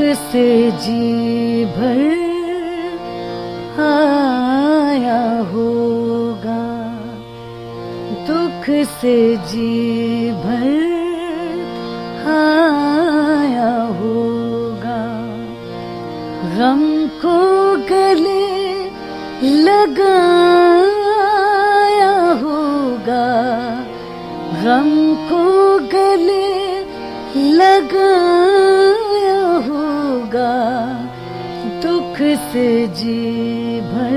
से जी भर आया होगा। दुख से जी भर आया होगा। गम को गले लगाया होगा। गम को गले लगाया से जी भर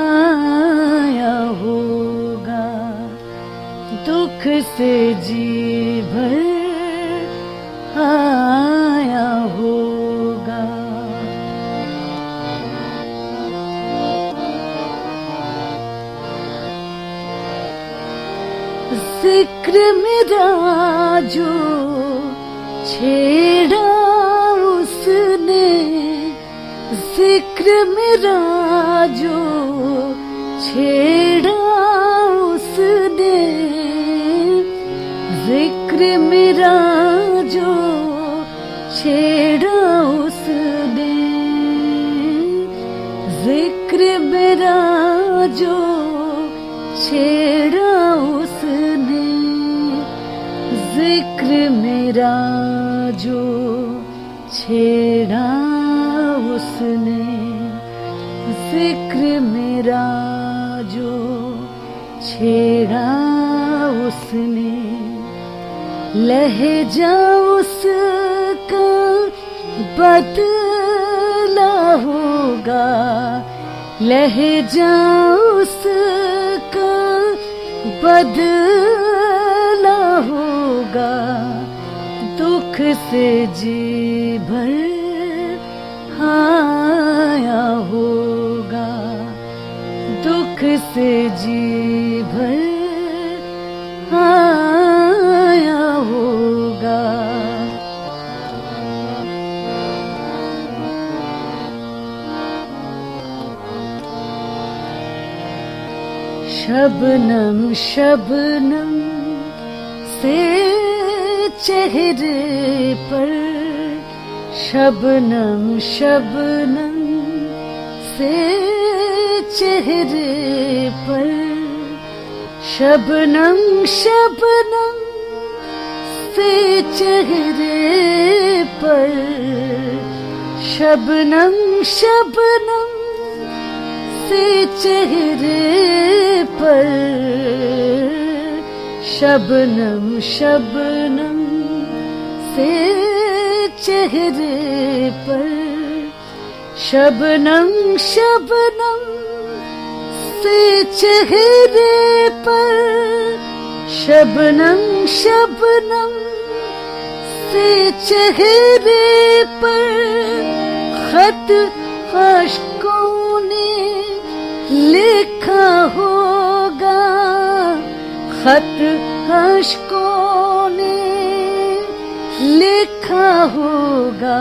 आया होगा। दुख से जी भर आया होगा। ज़िक्र मेरा जो छेड़ा ज़िक्र मेरा जो छेड़ा उसने। ज़िक्र मेरा जो छेड़ा उसने। ज़िक्र मेरा जो छेड़ा उसने। ज़िक्र मेरा जो छेड़ा उसने। ज़िक्र मेरा जो छेड़ा उसने, लहजा उसका बदला होगा, लहजा उसका बदला होगा, दुख से जी भर आया दुख से जी भर आया होगा। शबनम शबनम से चेहरे पर शबनम शबनम से चेहरे पर शबनम शबनम से चेहरे पर शबनम शबनम से चेहरे पर शबनम शबनम से चेहरे पर शबनम शबनम चेहरे पर शबनम शबनम से चेहरे पर खत अशकों ने लिखा होगा। खत अशकों ने लिखा होगा।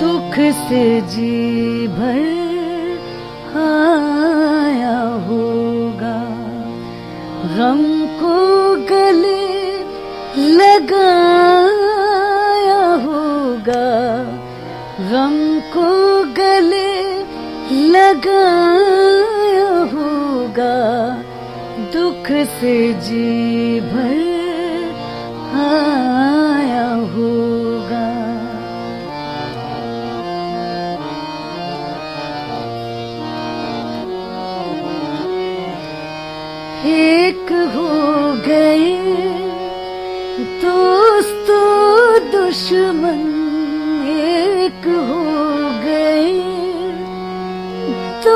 दुख से जी भर आया होगा? गम को गले लगाया होगा। गम को गले लगाया होगा। दुख से जी भर आया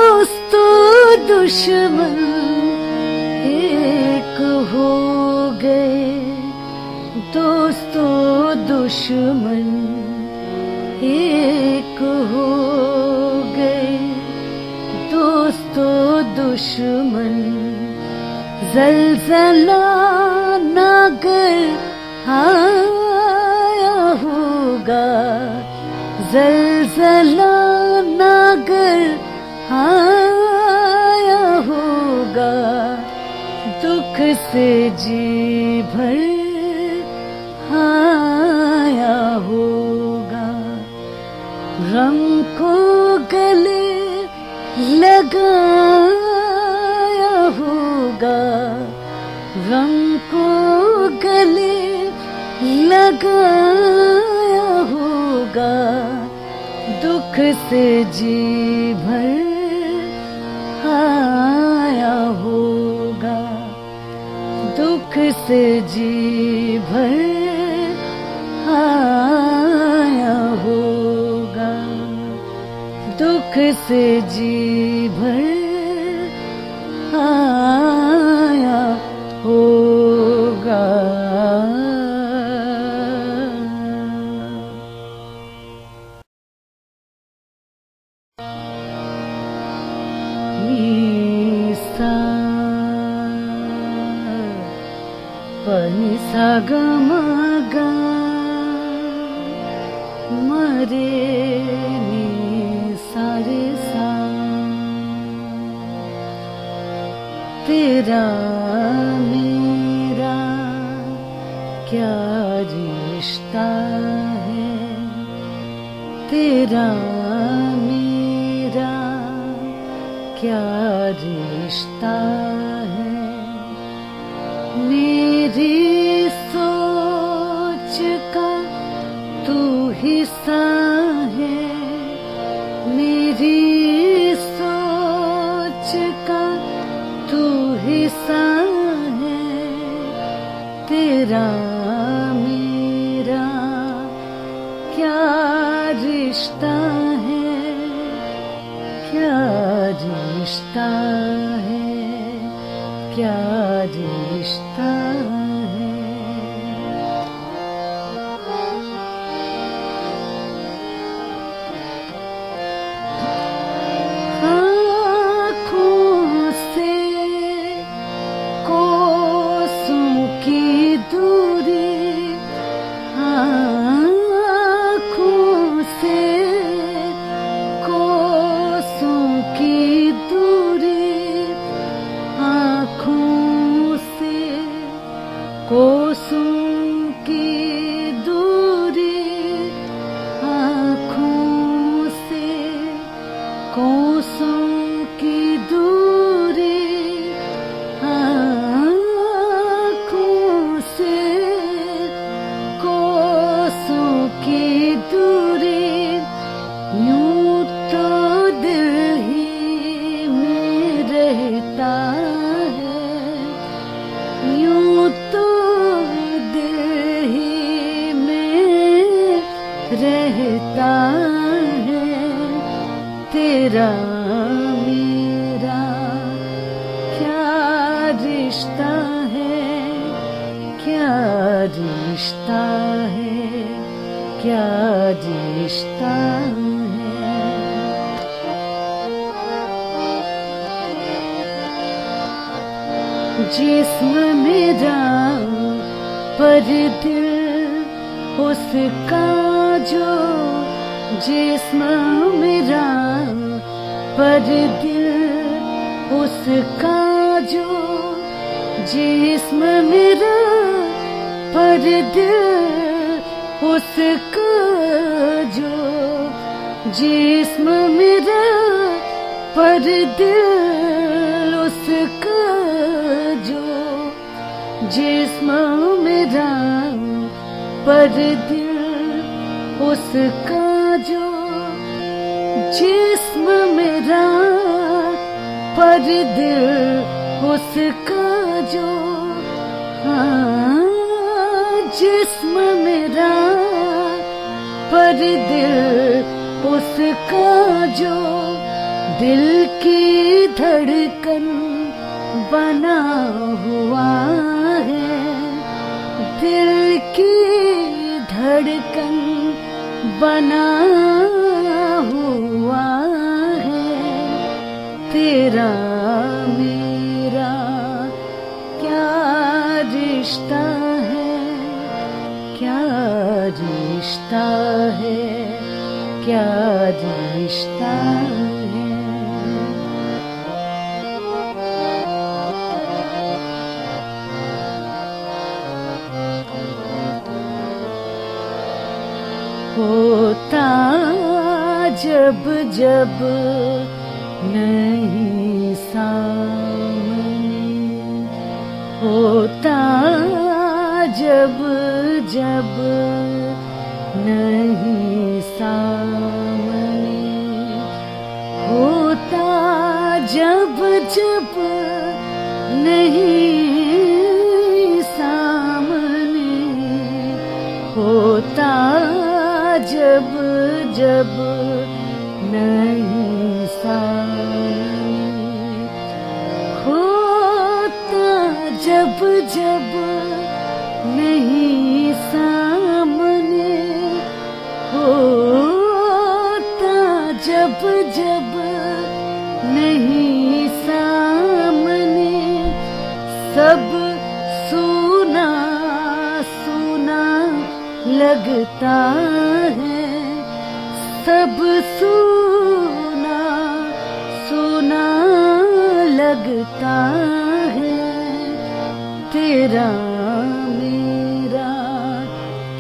दोस्तों, दुश्मन, एक हो गए। दोस्तों, दुश्मन, एक हो गए। दोस्तों, दुश्मन, जलजला नागर आया होगा। जलजला आया होगा दुख से जी भर आया होगा। रंग को गले लगाया होगा। रंग को गले लगाया होगा। दुख से जी भर सुख से जी भर आया होगा दुख से जी भर रिश्ता है? क्या रिश्ता है? क्या रिश्ता है? होता जब जब नहीं सा होता जब जब नहीं सामने होता जब जब नहीं सामने होता जब जब लगता है, सब सुना सुना लगता है, तेरा मेरा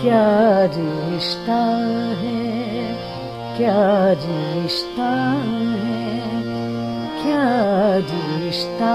क्या रिश्ता है, क्या रिश्ता है, क्या रिश्ता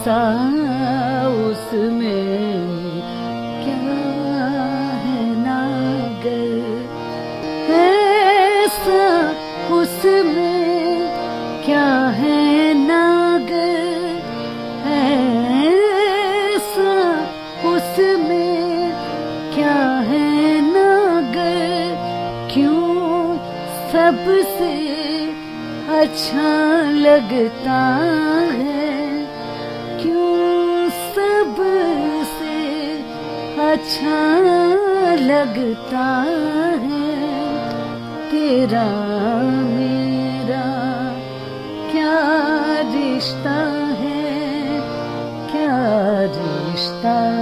ऐसा उसमें क्या है नागर ऐसा उसमें क्या है नागर ऐसा उसमें क्या है नागर क्यों सबसे अच्छा लगता अच्छा लगता है तेरा मेरा। क्या रिश्ता है क्या रिश्ता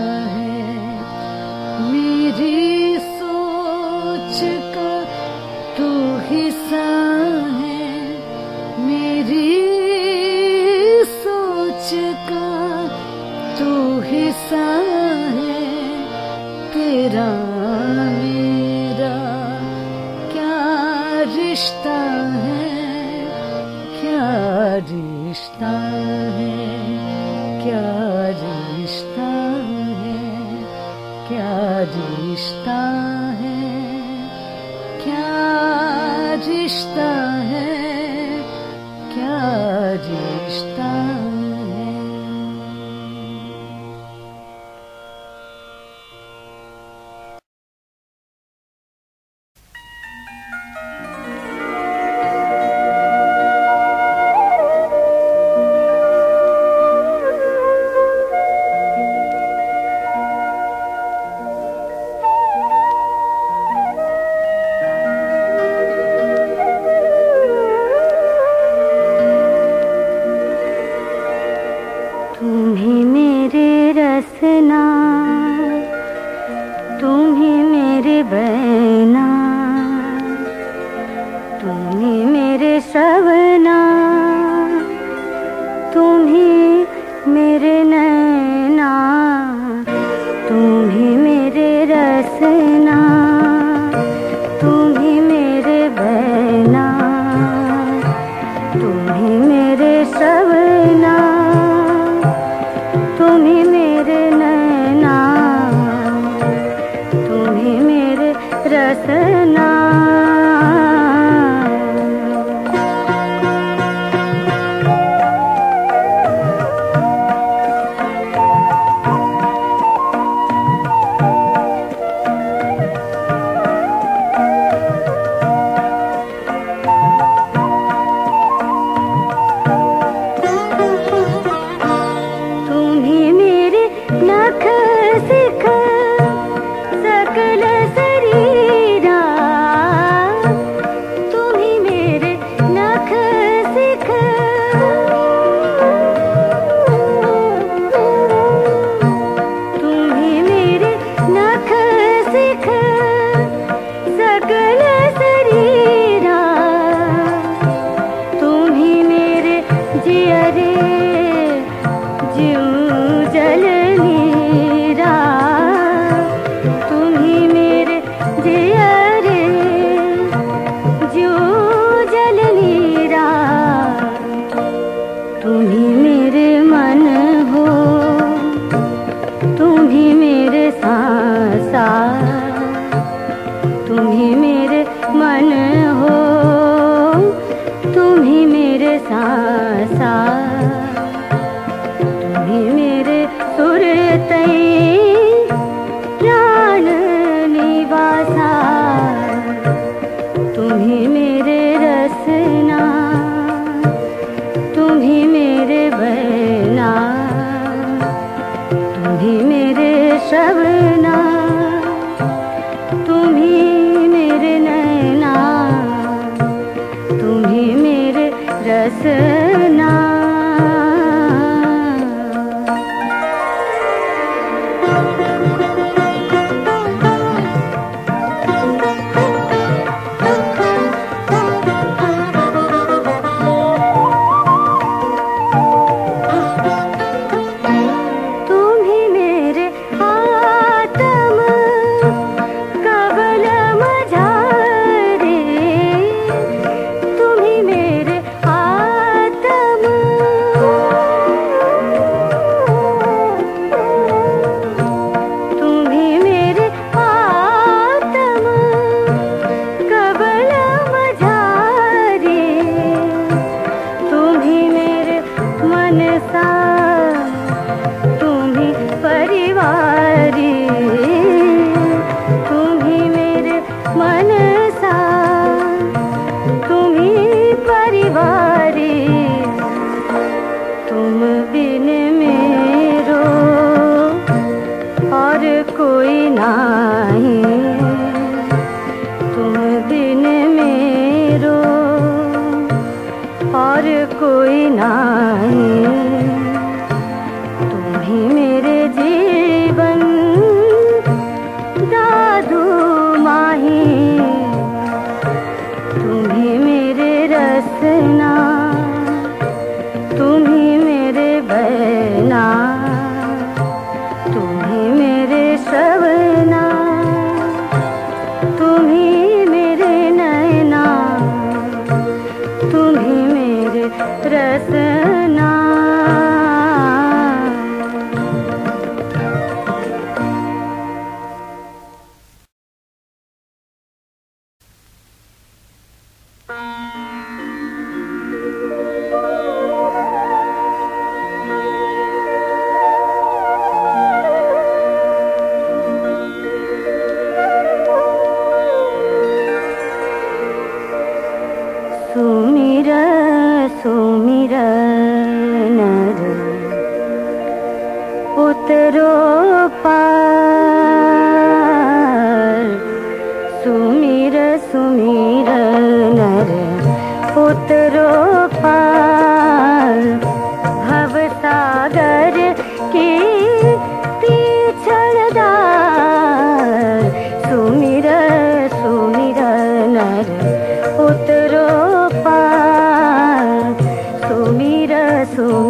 सुमिर सुमिर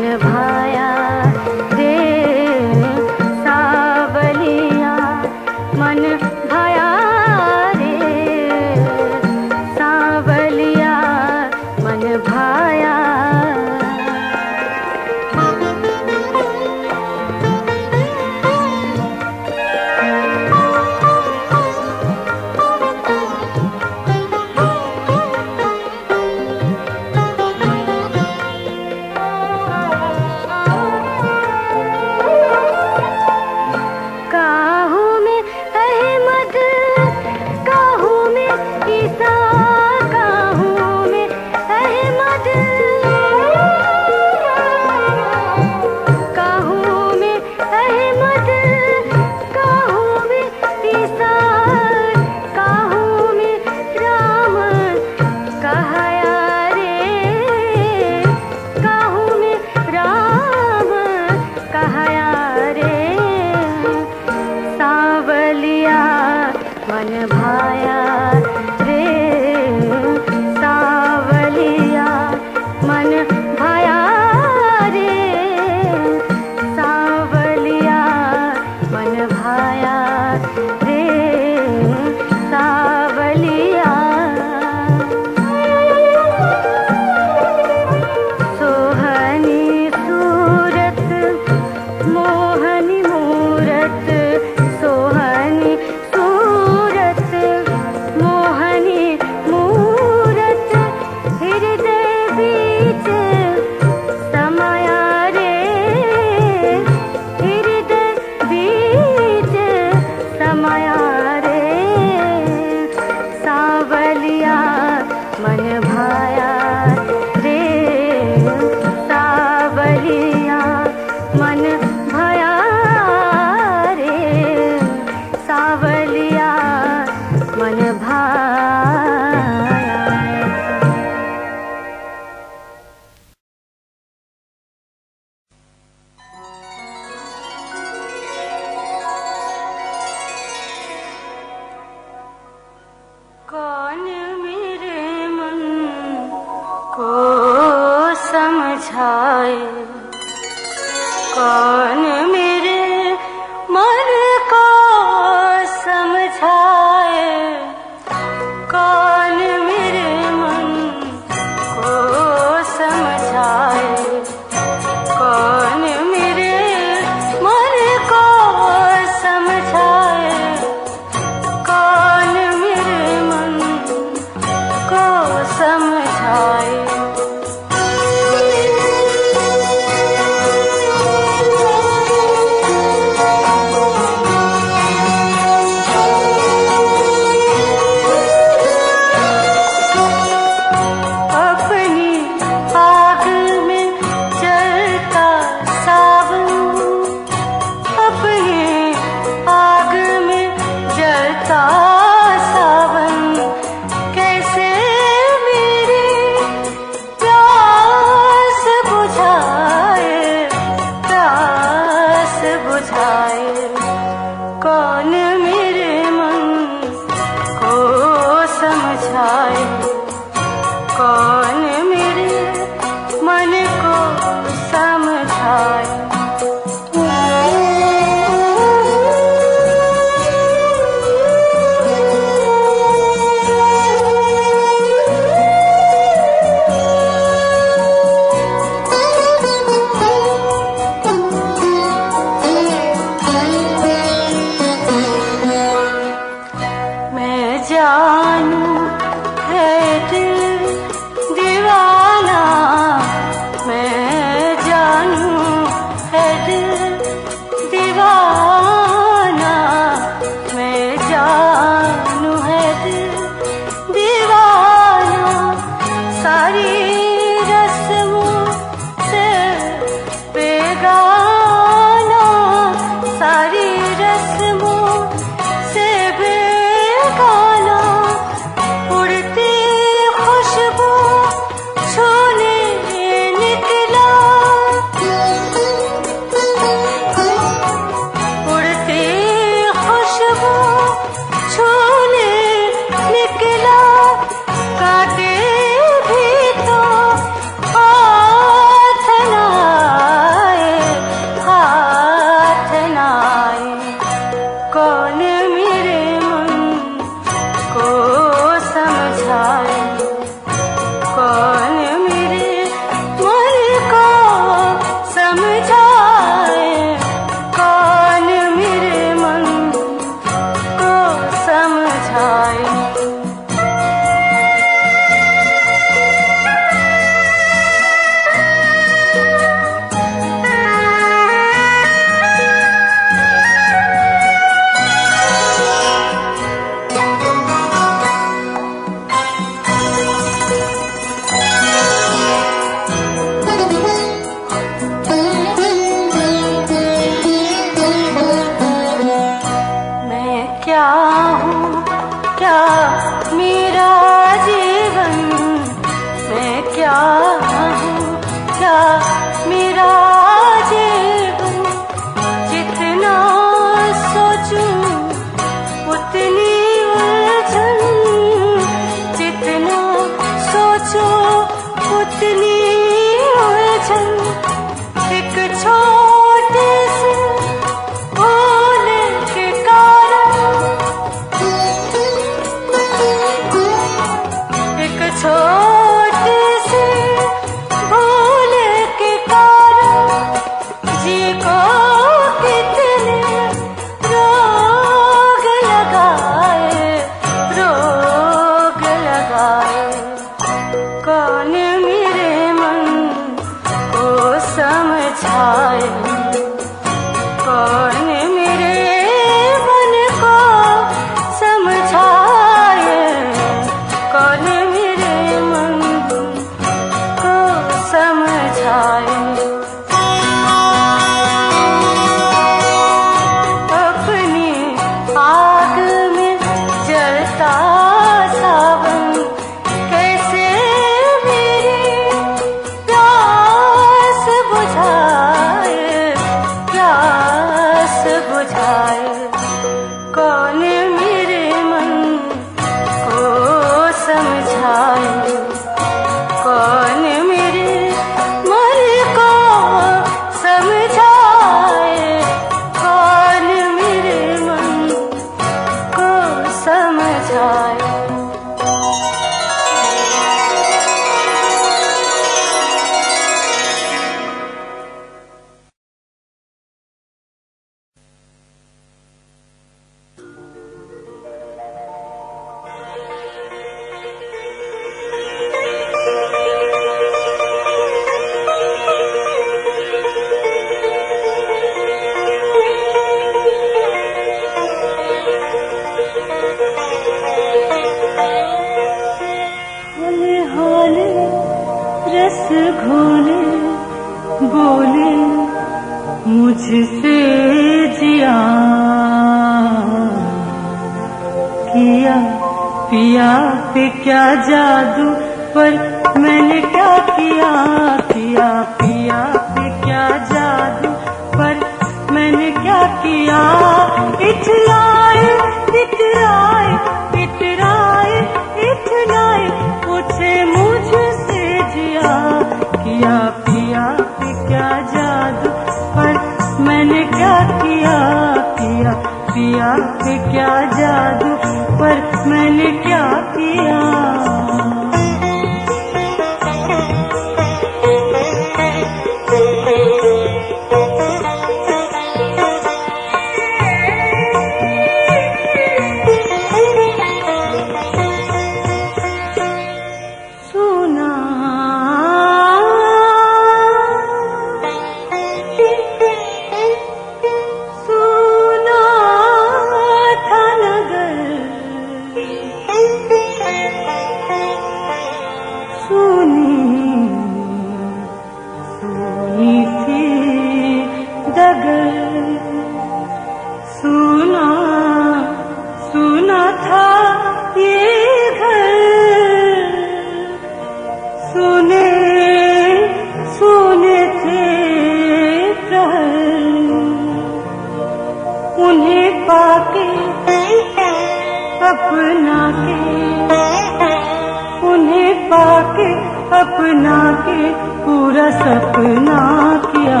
सपना के, पूरा सपना किया,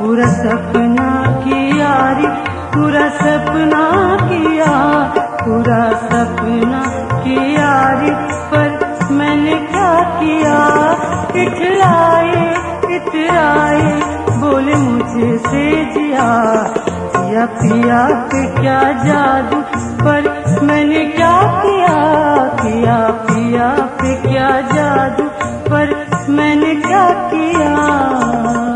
पूरा सपना किया रे, पूरा सपना किया, पूरा सपना किया रे, पर मैंने क्या किया? इतराए इतराए बोले मुझे से जिया या पिया के क्या जादू? पर मैंने क्या किया? किया पिया पे क्या जादू? मैंने क्या किया?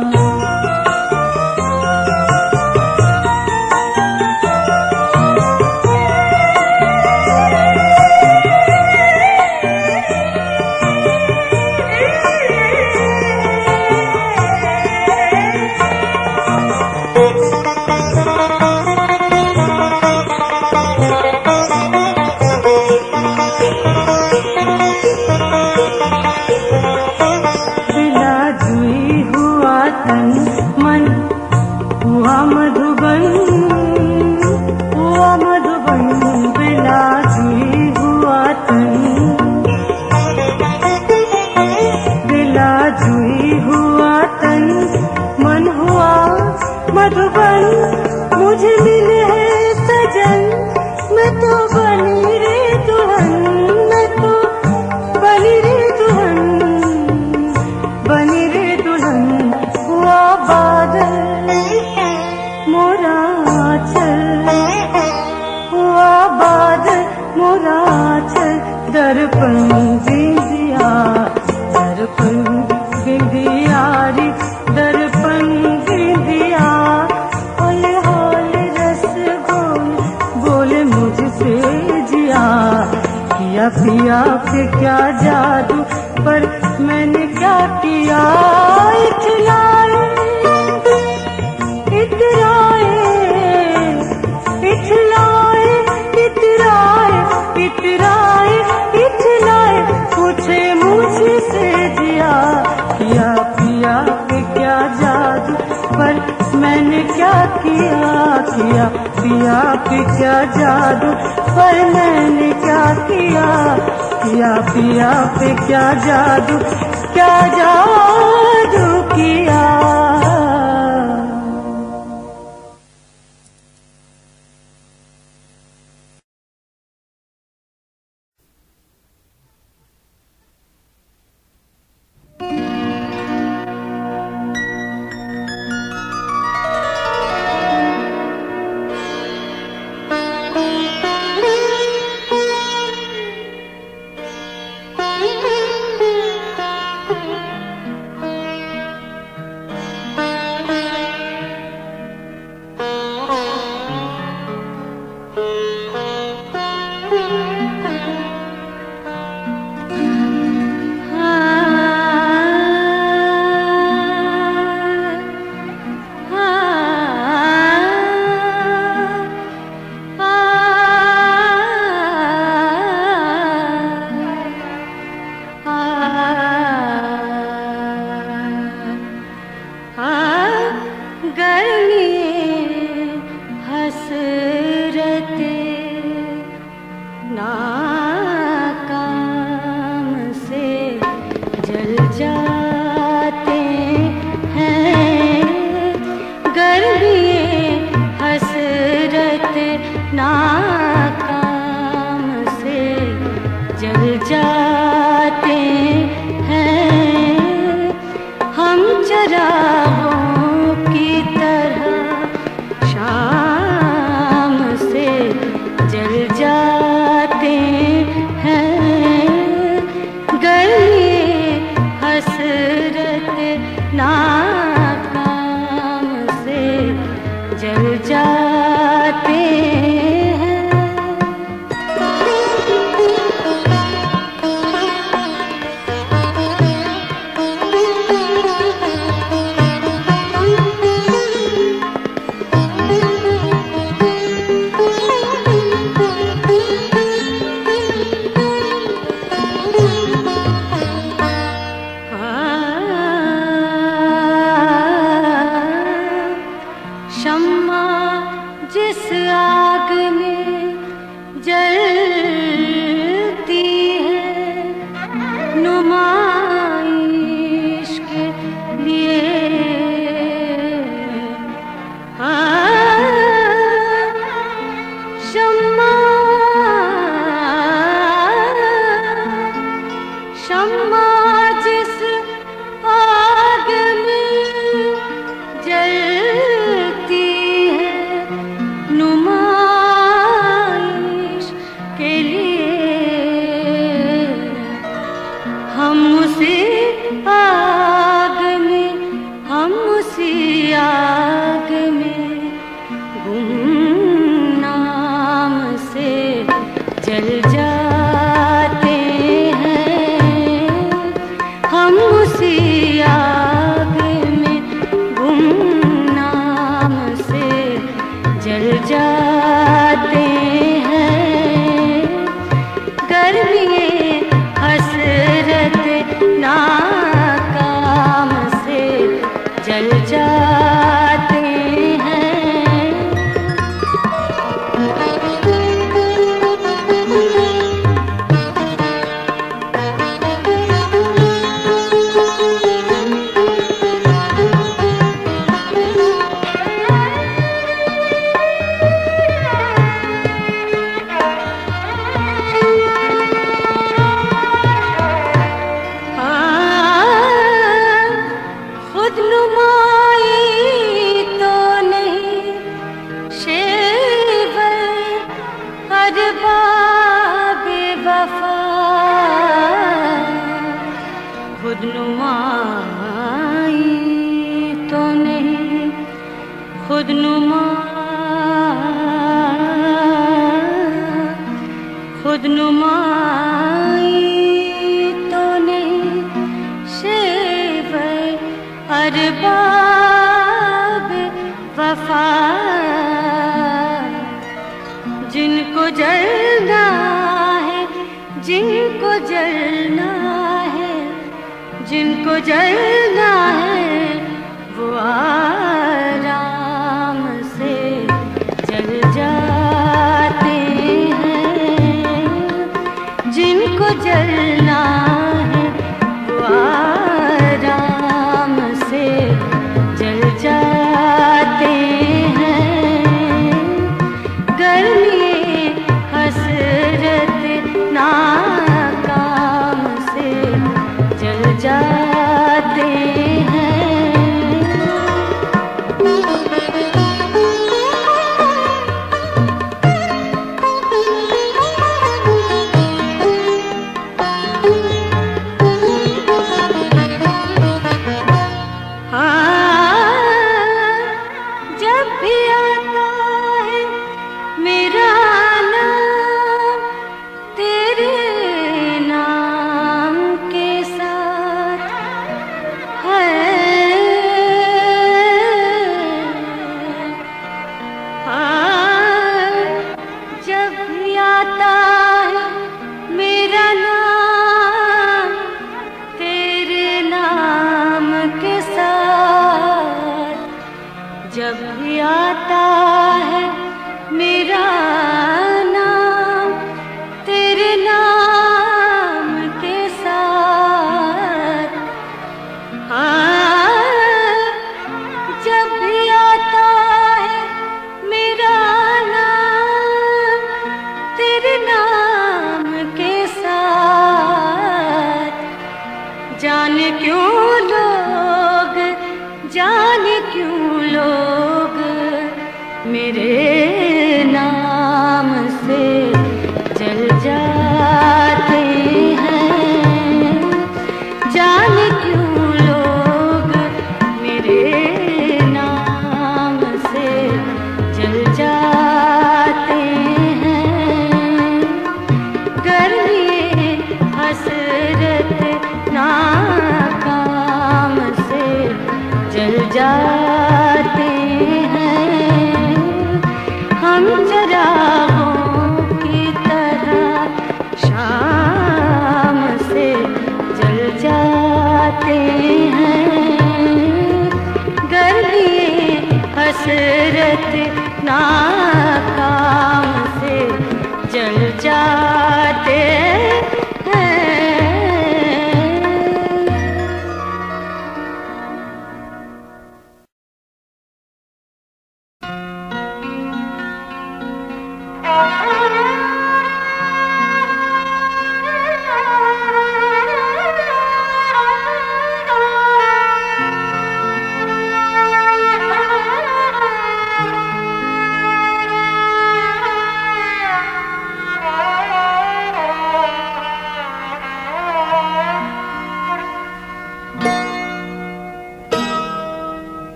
दिया पिया पे क्या जादू? पर मैंने क्या किया? पिया पिया पे क्या जादू? क्या जादू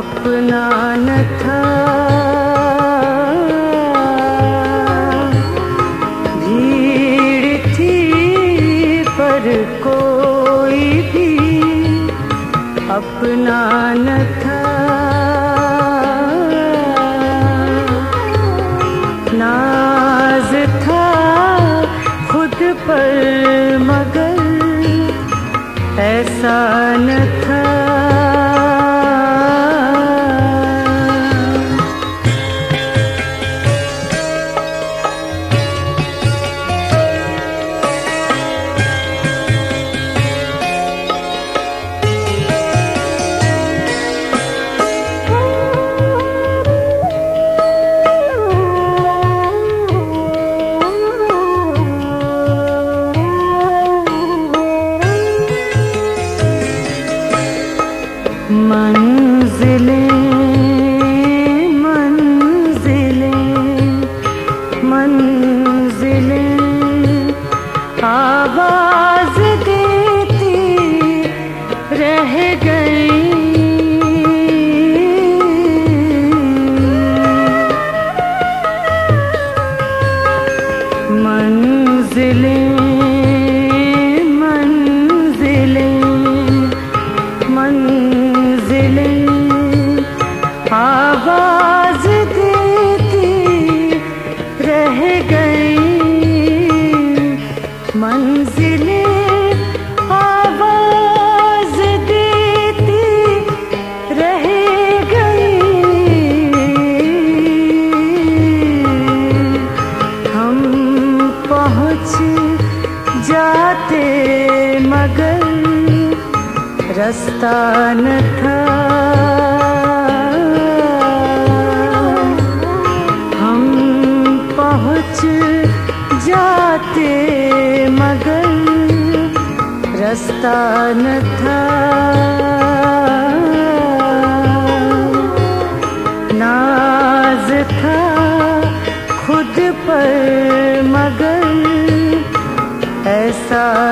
अपना न था भीड़ थी पर कोई भी अपना अपनान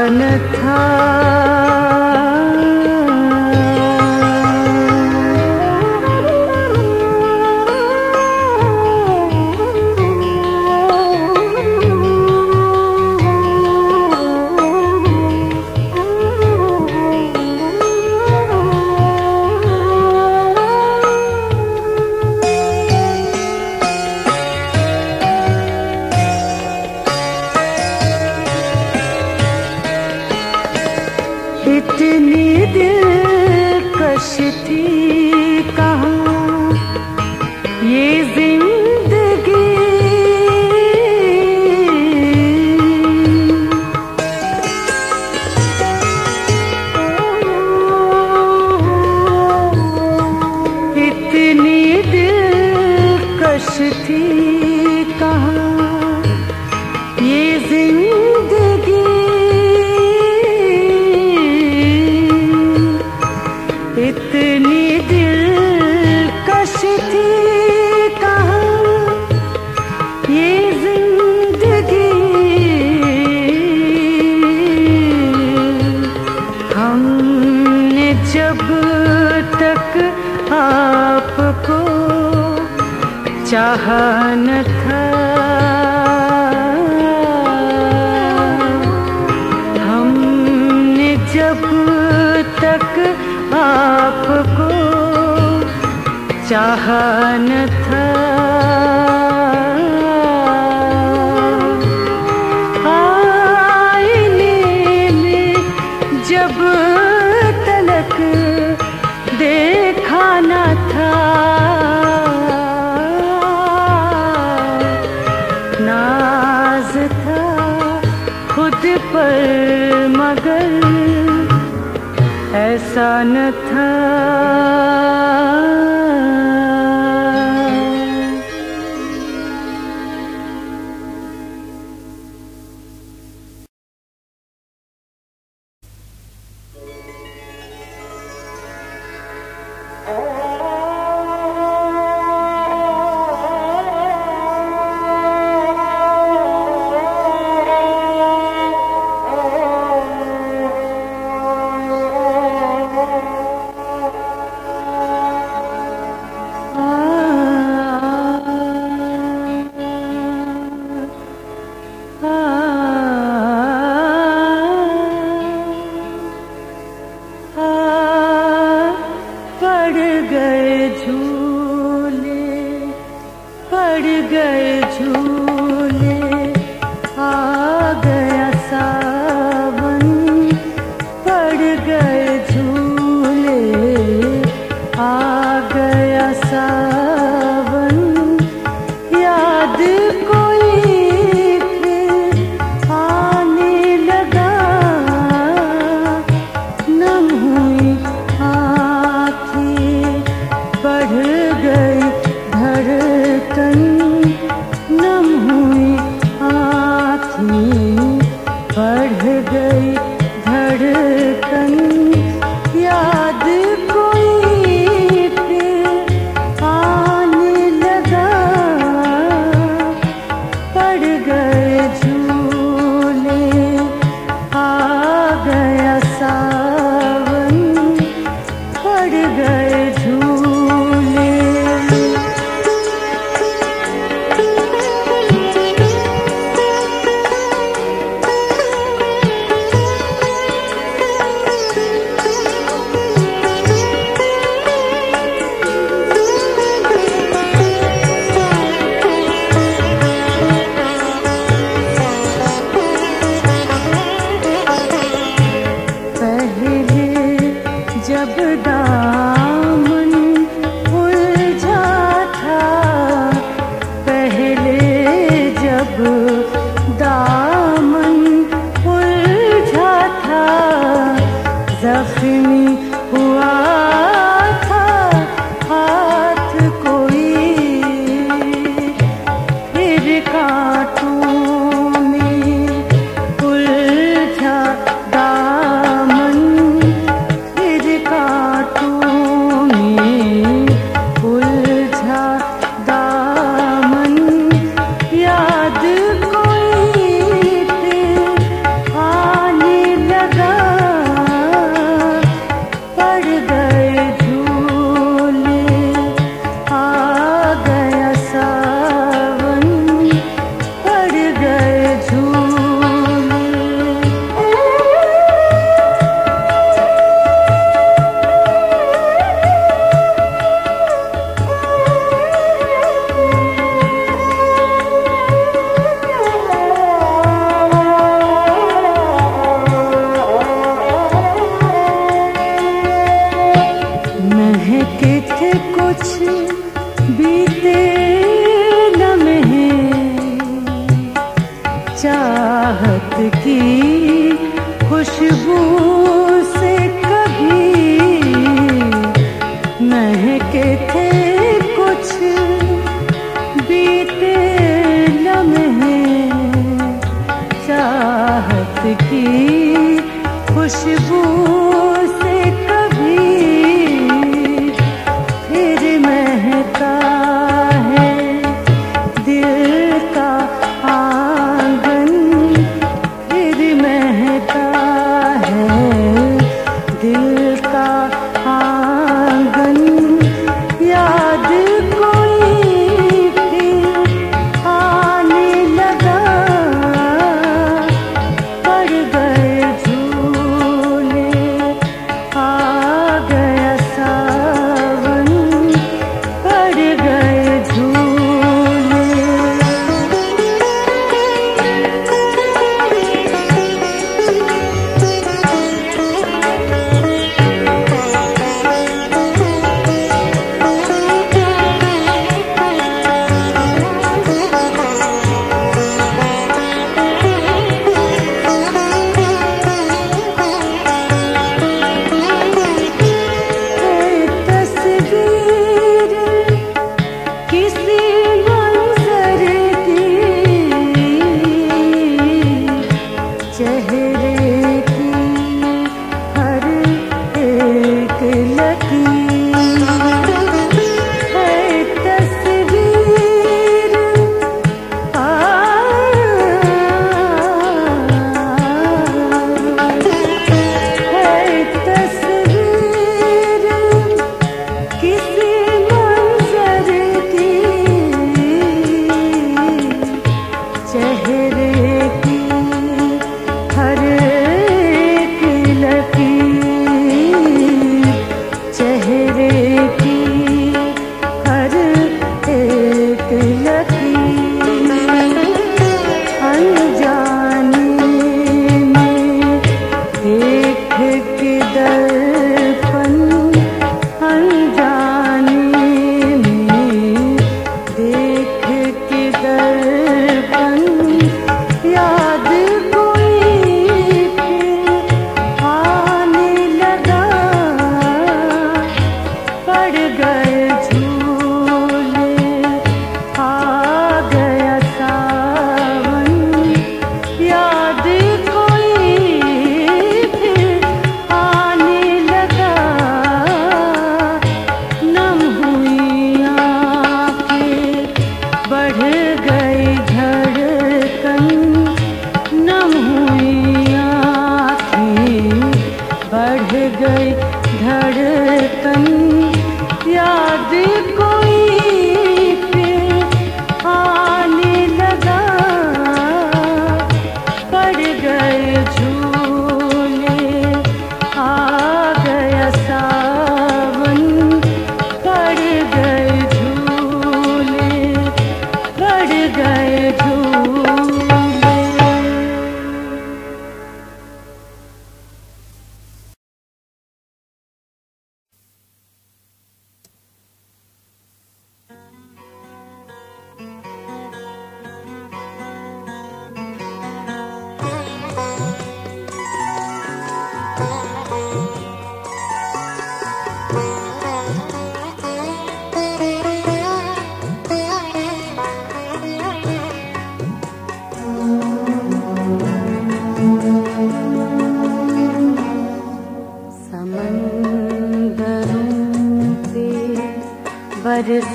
ऐसा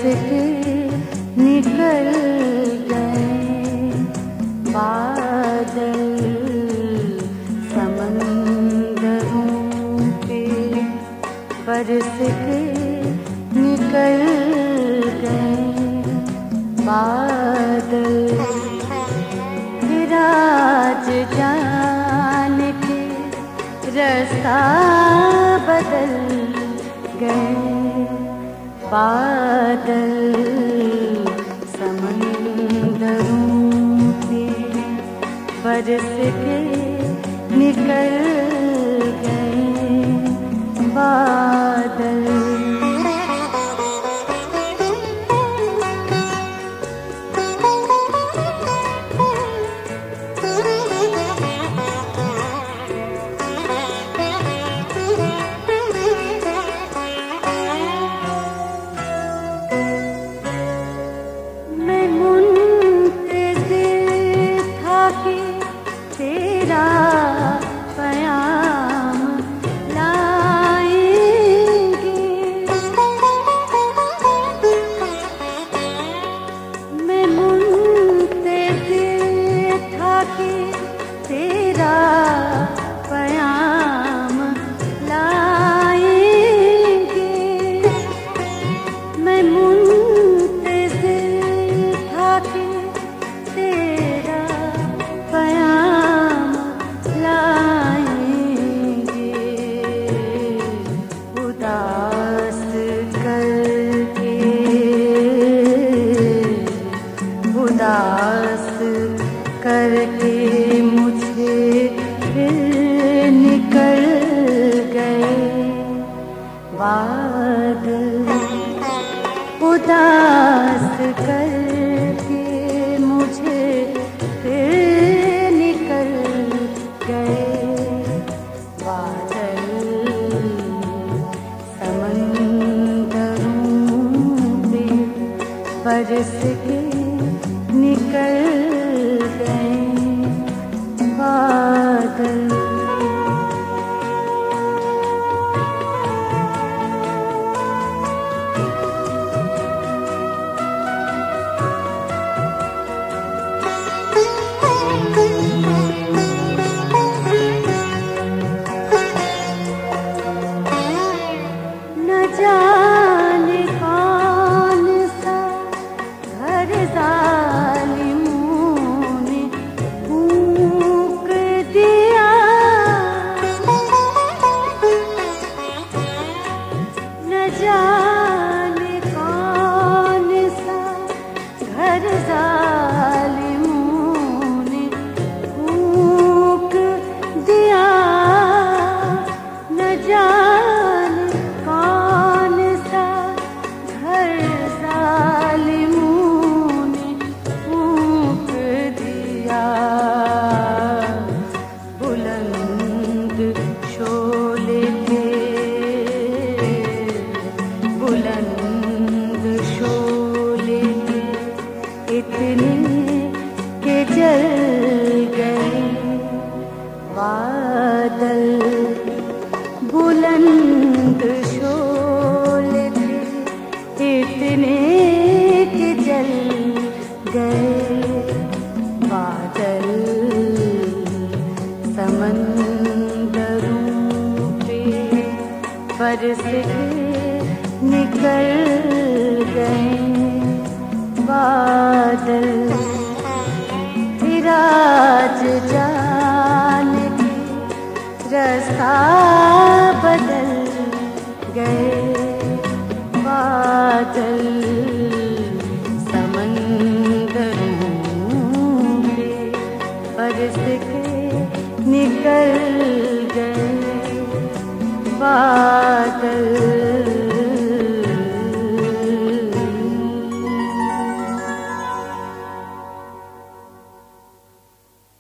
के बरस